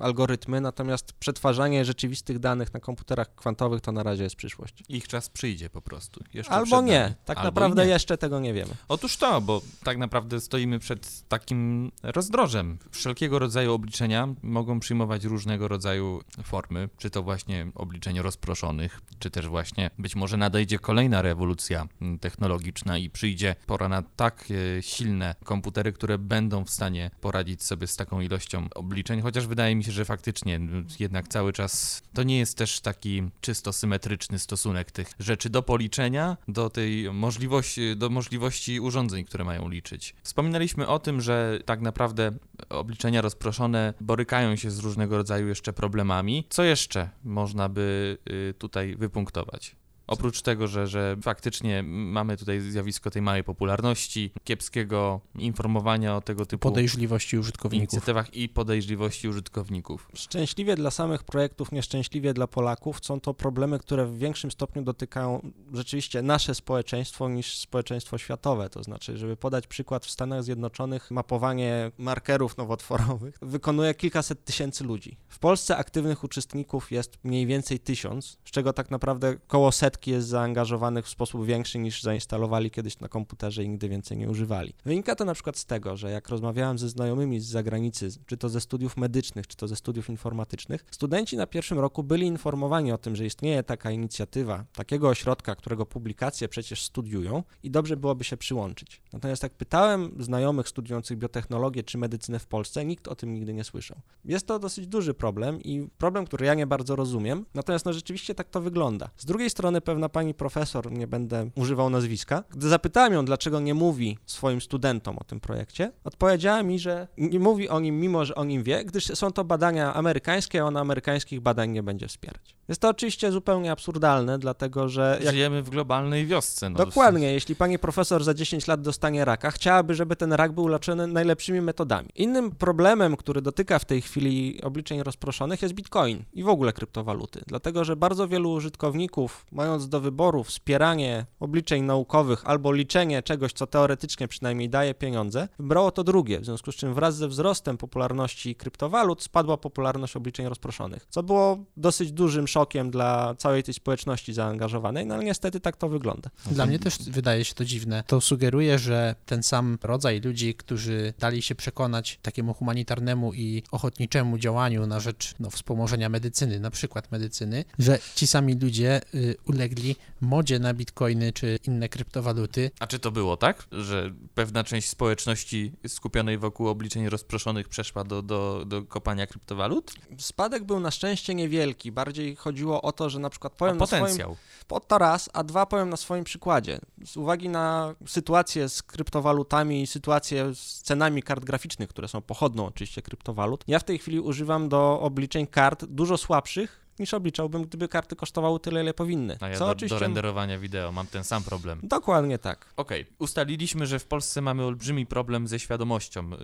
algorytmy, natomiast przetwarzanie rzeczywistych danych na komputerach kwantowych to na razie jest przyszłość. Ich czas przyjdzie po prostu. Albo nie, tak Albo naprawdę nie. jeszcze tego nie wiemy. Otóż to, bo tak naprawdę stoimy przed takim rozdrożem. Wszelkiego rodzaju obliczenia mogą przyjmować różnego rodzaju formy, czy to właśnie obliczeń rozproszonych, czy też właśnie być może nadejdzie kolejna rewolucja technologiczna i przyjdzie pora na tak silne komputery, które będą w stanie poradzić sobie z taką ilością obliczeń, chociaż wydaje mi się, że faktycznie jednak cały czas to nie jest też taki czysto symetryczny stosunek tych rzeczy do policzenia, do tej możliwości, do możliwości urządzeń, które mają liczyć. Wspominaliśmy o tym, że tak naprawdę obliczenia rozproszone borykają się z różnego rodzaju jeszcze problemami. Co jeszcze można by y, tutaj wypunktować? Oprócz tego, że, że faktycznie mamy tutaj zjawisko tej małej popularności, kiepskiego informowania o tego typu podejrzliwości użytkowników. inicjatywach i podejrzliwości użytkowników. Szczęśliwie dla samych projektów, nieszczęśliwie dla Polaków są to problemy, które w większym stopniu dotykają rzeczywiście nasze społeczeństwo niż społeczeństwo światowe. To znaczy, żeby podać przykład, w Stanach Zjednoczonych mapowanie markerów nowotworowych wykonuje kilkaset tysięcy ludzi. W Polsce aktywnych uczestników jest mniej więcej tysiąc, z czego tak naprawdę koło setki setki jest zaangażowanych w sposób większy niż zainstalowali kiedyś na komputerze i nigdy więcej nie używali. Wynika to na przykład z tego, że jak rozmawiałem ze znajomymi z zagranicy, czy to ze studiów medycznych, czy to ze studiów informatycznych, studenci na pierwszym roku byli informowani o tym, że istnieje taka inicjatywa, takiego ośrodka, którego publikacje przecież studiują i dobrze byłoby się przyłączyć. Natomiast jak pytałem znajomych studiujących biotechnologię czy medycynę w Polsce, nikt o tym nigdy nie słyszał. Jest to dosyć duży problem i problem, który ja nie bardzo rozumiem, natomiast no rzeczywiście tak to wygląda. Z drugiej strony pewna pani profesor, nie będę używał nazwiska, gdy zapytałem ją, dlaczego nie mówi swoim studentom o tym projekcie, odpowiedziała mi, że nie mówi o nim, mimo że o nim wie, gdyż są to badania amerykańskie, a ona amerykańskich badań nie będzie wspierać. Jest to oczywiście zupełnie absurdalne, dlatego że... Jak... Żyjemy w globalnej wiosce. No Dokładnie. Jeśli pani profesor za 10 lat dostanie raka, chciałaby, żeby ten rak był leczony najlepszymi metodami. Innym problemem, który dotyka w tej chwili obliczeń rozproszonych jest bitcoin i w ogóle kryptowaluty. Dlatego, że bardzo wielu użytkowników, mając do wyboru wspieranie obliczeń naukowych albo liczenie czegoś, co teoretycznie przynajmniej daje pieniądze, wybrało to drugie, w związku z czym wraz ze wzrostem popularności kryptowalut spadła popularność obliczeń rozproszonych, co było dosyć dużym szokiem dla całej tej społeczności zaangażowanej, no ale niestety tak to wygląda. Dla mnie też wydaje się to dziwne. To sugeruje, że ten sam rodzaj ludzi, którzy dali się przekonać takiemu humanitarnemu i ochotniczemu działaniu na rzecz no, wspomożenia medycyny, na przykład medycyny, że ci sami ludzie y, ulegli modzie na bitcoiny czy inne kryptowaluty. A czy to było tak, że pewna część społeczności skupionej wokół obliczeń rozproszonych przeszła do, do, do kopania kryptowalut? Spadek był na szczęście niewielki. Bardziej chodziło o to, że na przykład powiem o potencjał. Swoim, to raz, a dwa powiem na swoim przykładzie. Z uwagi na sytuację z kryptowalutami i sytuację z cenami kart graficznych, które są pochodną oczywiście kryptowalut, ja w tej chwili używam do obliczeń kart dużo słabszych, niż obliczałbym, gdyby karty kosztowały tyle, ile powinny. A ja Co do, oczywiście... do renderowania wideo mam ten sam problem. Dokładnie tak. Okej, okay. ustaliliśmy, że w Polsce mamy olbrzymi problem ze świadomością yy,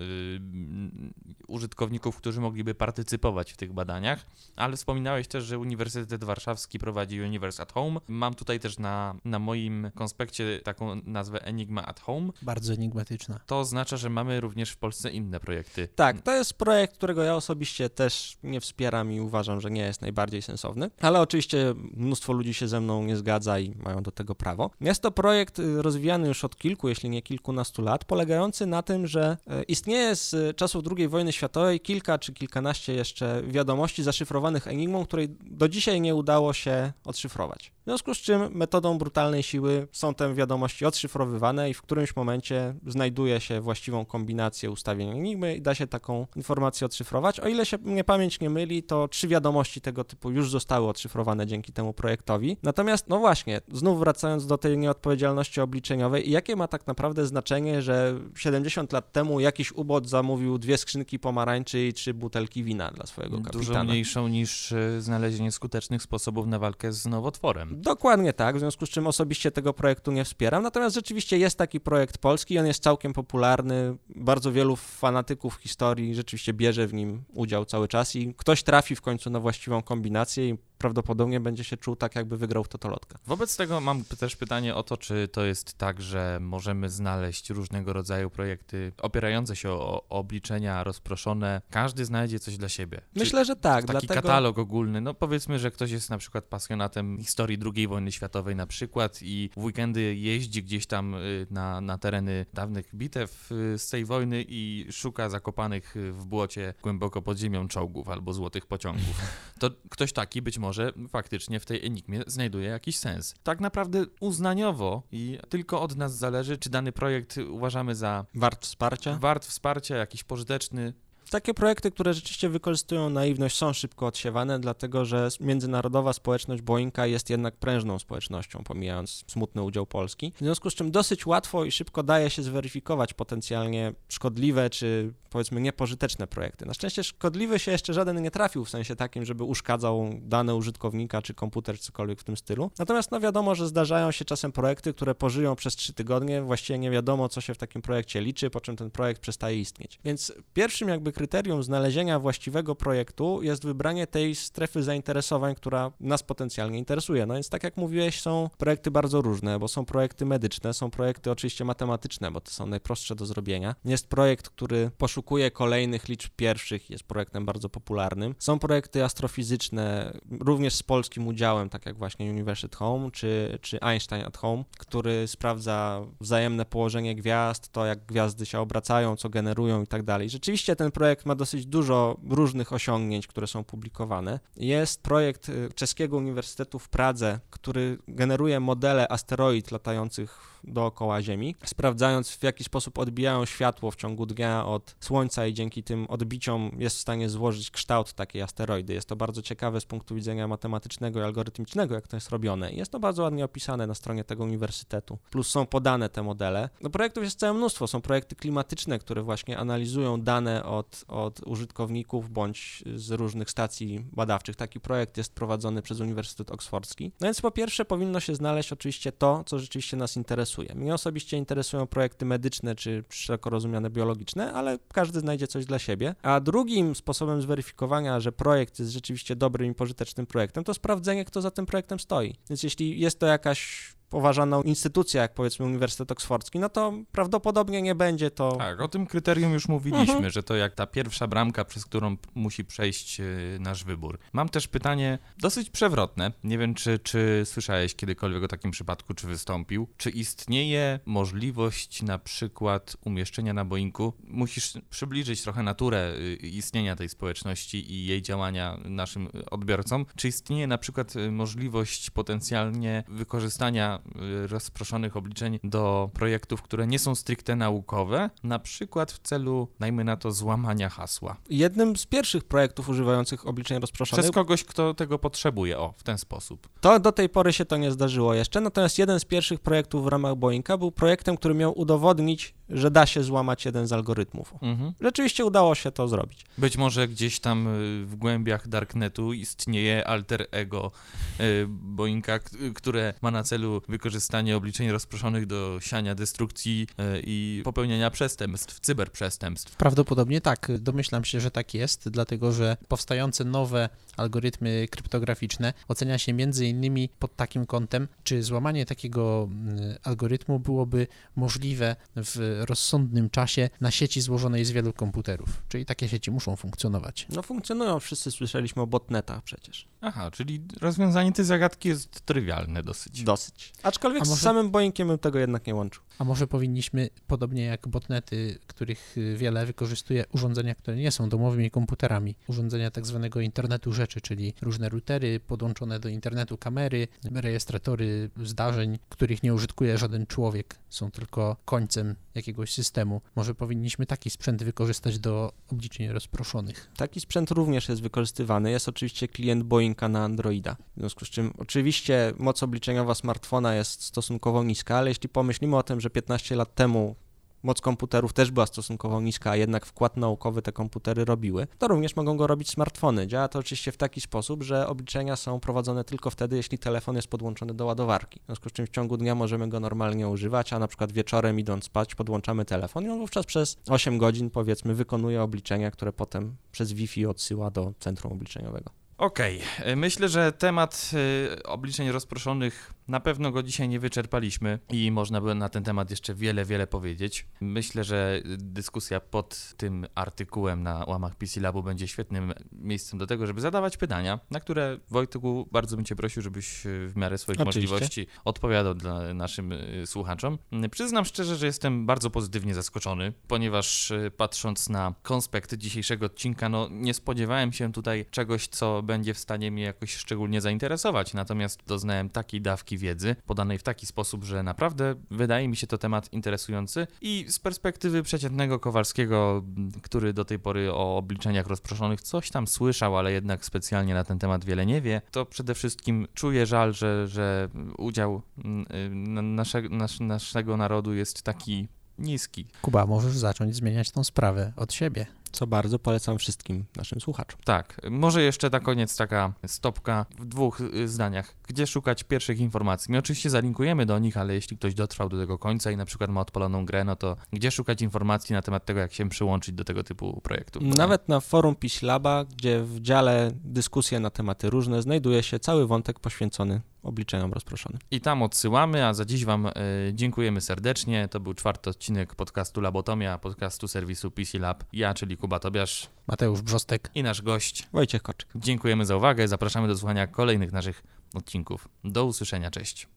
użytkowników, którzy mogliby partycypować w tych badaniach, ale wspominałeś też, że Uniwersytet Warszawski prowadzi Universe at Home. Mam tutaj też na, na moim konspekcie taką nazwę Enigma at Home. Bardzo enigmatyczna. To oznacza, że mamy również w Polsce inne projekty. Tak, to jest projekt, którego ja osobiście też nie wspieram i uważam, że nie jest najbardziej sensowny, ale oczywiście mnóstwo ludzi się ze mną nie zgadza i mają do tego prawo. Jest to projekt y, rozwijany już od kilku, jeśli nie kilkunastu lat, polegający na tym, że y, istnieje z czasów II wojny światowej kilka czy kilkanaście jeszcze wiadomości zaszyfrowanych enigmą, której do dzisiaj nie udało się odszyfrować. W związku z czym metodą brutalnej siły są te wiadomości odszyfrowywane i w którymś momencie znajduje się właściwą kombinację ustawień enigmy i da się taką informację odszyfrować. O ile się mnie pamięć nie myli, to trzy wiadomości tego typu już zostały odszyfrowane dzięki temu projektowi. Natomiast, no właśnie, znów wracając do tej nieodpowiedzialności obliczeniowej, jakie ma tak naprawdę znaczenie, że 70 lat temu jakiś ubot zamówił dwie skrzynki pomarańczy i trzy butelki wina dla swojego kapitana? Dużo mniejszą niż e, znalezienie skutecznych sposobów na walkę z nowotworem. Dokładnie tak, w związku z czym osobiście tego projektu nie wspieram. Natomiast rzeczywiście jest taki projekt polski, on jest całkiem popularny. Bardzo wielu fanatyków historii rzeczywiście bierze w nim udział cały czas i ktoś trafi w końcu na właściwą kombinację i prawdopodobnie będzie się czuł tak, jakby wygrał w totolotka. Wobec tego mam też pytanie o to, czy to jest tak, że możemy znaleźć różnego rodzaju projekty opierające się o, obliczenia rozproszone. Każdy znajdzie coś dla siebie. Myślę, że tak. Taki dlatego... katalog ogólny. No powiedzmy, że ktoś jest na przykład pasjonatem historii II wojny światowej na przykład i w weekendy jeździ gdzieś tam y, na, na tereny dawnych bitew y, z tej wojny i szuka zakopanych w błocie głęboko pod ziemią czołgów albo złotych pociągów. To ktoś taki być może może faktycznie w tej enigmie znajduje jakiś sens. Tak naprawdę uznaniowo i tylko od nas zależy, czy dany projekt uważamy za wart wsparcia, wart wsparcia, jakiś pożyteczny, takie projekty, które rzeczywiście wykorzystują naiwność, są szybko odsiewane, dlatego że międzynarodowa społeczność Boeinga jest jednak prężną społecznością, pomijając smutny udział Polski. W związku z czym dosyć łatwo i szybko daje się zweryfikować potencjalnie szkodliwe czy powiedzmy niepożyteczne projekty. Na szczęście szkodliwy się jeszcze żaden nie trafił w sensie takim, żeby uszkadzał dane użytkownika czy komputer, cokolwiek w tym stylu. Natomiast no wiadomo, że zdarzają się czasem projekty, które pożyją przez trzy tygodnie, właściwie nie wiadomo, co się w takim projekcie liczy, po czym ten projekt przestaje istnieć. Więc pierwszym jakby kryterium znalezienia właściwego projektu jest wybranie tej strefy zainteresowań, która nas potencjalnie interesuje. No więc tak jak mówiłeś, są projekty bardzo różne, bo są projekty medyczne, są projekty oczywiście matematyczne, bo to są najprostsze do zrobienia. Jest projekt, który poszukuje kolejnych liczb pierwszych, jest projektem bardzo popularnym. Są projekty astrofizyczne, również z polskim udziałem, tak jak właśnie University Home czy, czy Einstein at Home, który sprawdza wzajemne położenie gwiazd, to jak gwiazdy się obracają, co generują i tak dalej. Rzeczywiście ten projekt projekt ma dosyć dużo różnych osiągnięć, które są publikowane. Jest projekt y, Czeskiego Uniwersytetu w Pradze, który generuje modele asteroid latających dookoła Ziemi, sprawdzając w jaki sposób odbijają światło w ciągu dnia od Słońca i dzięki tym odbiciom jest w stanie złożyć kształt takiej asteroidy. Jest to bardzo ciekawe z punktu widzenia matematycznego i algorytmicznego, jak to jest robione. Jest to bardzo ładnie opisane na stronie tego uniwersytetu. Plus są podane te modele. No, projektów jest całe mnóstwo. Są projekty klimatyczne, które właśnie analizują dane od, od użytkowników bądź z różnych stacji badawczych. Taki projekt jest prowadzony przez Uniwersytet Oksfordzki. No więc po pierwsze powinno się znaleźć oczywiście to, co rzeczywiście nas interesuje. Mnie osobiście interesują projekty medyczne czy szeroko rozumiane biologiczne, ale każdy znajdzie coś dla siebie. A drugim sposobem zweryfikowania, że projekt jest rzeczywiście dobrym i pożytecznym projektem, to sprawdzenie, kto za tym projektem stoi. Więc jeśli jest to jakaś poważana instytucja, jak powiedzmy Uniwersytet Oksfordzki, no to prawdopodobnie nie będzie to. Tak, o tym kryterium już mówiliśmy, Mhm. że to jak ta pierwsza bramka, przez którą musi przejść e, nasz wybór. Mam też pytanie dosyć przewrotne. Nie wiem, czy, czy słyszałeś kiedykolwiek o takim przypadku, czy wystąpił. Czy istnieje możliwość na przykład umieszczenia na Boeingu? Musisz przybliżyć trochę naturę y, istnienia tej społeczności i jej działania naszym odbiorcom. Czy istnieje na przykład y, możliwość potencjalnie wykorzystania y, rozproszonych obliczeń do projektów, które nie są stricte naukowe, na przykład w celu, dajmy na to, złamania hasła. Jednym z pierwszych projektów używających obliczeń rozproszonych Przez kogoś, kto tego potrzebuje, o, w ten sposób. To do tej pory się to nie zdarzyło jeszcze, natomiast jeden z pierwszych projektów w ramach Boeinga był projektem, który miał udowodnić, że da się złamać jeden z algorytmów. Mhm. Rzeczywiście udało się to zrobić. Być może gdzieś tam y, w głębiach Darknetu istnieje alter ego y, Boeinga, które ma na celu wykorzystanie obliczeń rozproszonych do siania destrukcji y, i popełniania przestępstw, cyberprzestępstw. Prawdopodobnie tak. Domyślam się, że tak jest, dlatego że powstające nowe algorytmy kryptograficzne ocenia się między innymi pod takim kątem, czy złamanie takiego mm, algorytmu byłoby możliwe w rozsądnym czasie na sieci złożonej z wielu komputerów. Czyli takie sieci muszą funkcjonować. No funkcjonują, wszyscy słyszeliśmy o botnetach przecież. Aha, czyli rozwiązanie tej zagadki jest trywialne dosyć. Dosyć. Aczkolwiek A z może- samym Boeingiem bym tego jednak nie łączył. A może powinniśmy, podobnie jak botnety, których y, wiele wykorzystuje urządzenia, które nie są domowymi komputerami, urządzenia tak zwanego internetu rzeczy, czyli różne routery podłączone do internetu kamery, rejestratory zdarzeń, których nie użytkuje żaden człowiek, są tylko końcem jakiegoś systemu. Może powinniśmy taki sprzęt wykorzystać do obliczeń rozproszonych. Taki sprzęt również jest wykorzystywany. Jest oczywiście klient Boeinga na Androida. W związku z czym oczywiście moc obliczeniowa smartfona jest stosunkowo niska, ale jeśli pomyślimy o tym, że 15 lat temu moc komputerów też była stosunkowo niska, a jednak wkład naukowy te komputery robiły, to również mogą go robić smartfony. Działa to oczywiście w taki sposób, że obliczenia są prowadzone tylko wtedy, jeśli telefon jest podłączony do ładowarki. W związku z czym w ciągu dnia możemy go normalnie używać, a na przykład wieczorem idąc spać podłączamy telefon i on wówczas przez 8 godzin powiedzmy wykonuje obliczenia, które potem przez Wi-Fi odsyła do centrum obliczeniowego. Okej, e, myślę, że temat e, obliczeń rozproszonych na pewno go dzisiaj nie wyczerpaliśmy i można by na ten temat jeszcze wiele, wiele powiedzieć. Myślę, że dyskusja pod tym artykułem na łamach PC Labu będzie świetnym miejscem do tego, żeby zadawać pytania, na które Wojtku bardzo bym Cię prosił, żebyś e, w miarę swoich Oczywiście. możliwości odpowiadał dla naszym słuchaczom. Przyznam szczerze, że jestem bardzo pozytywnie zaskoczony, ponieważ patrząc na konspekt dzisiejszego odcinka, no nie spodziewałem się tutaj czegoś, co będzie w stanie mnie jakoś szczególnie zainteresować. Natomiast doznałem takiej dawki wiedzy, podanej w taki sposób, że naprawdę wydaje mi się to temat interesujący i z perspektywy przeciętnego Kowalskiego, który do tej pory o obliczeniach rozproszonych coś tam słyszał, ale jednak specjalnie na ten temat wiele nie wie, to przede wszystkim czuję żal, że, że udział m, y, na- nasze, nasz, naszego narodu jest taki niski. Kuba, możesz zacząć zmieniać tą sprawę od siebie. Co bardzo polecam wszystkim naszym słuchaczom. Tak, może jeszcze na koniec taka stopka w dwóch y, zdaniach. Gdzie szukać pierwszych informacji? My oczywiście zalinkujemy do nich, ale jeśli ktoś dotrwał do tego końca i na przykład ma odpaloną grę, no to gdzie szukać informacji na temat tego, jak się przyłączyć do tego typu projektów? Nawet na forum PiSLaba, gdzie w dziale dyskusje na tematy różne, znajduje się cały wątek poświęcony obliczeniom rozproszonym. I tam odsyłamy, a za dziś Wam y, dziękujemy serdecznie. To był czwarty odcinek podcastu Labotomia, podcastu serwisu PC Lab. Ja, czyli Kuba Tobiasz Mateusz Brzostek. i nasz gość. Wojciech Koczyk. Dziękujemy za uwagę. Zapraszamy do słuchania kolejnych naszych odcinków. Do usłyszenia. Cześć.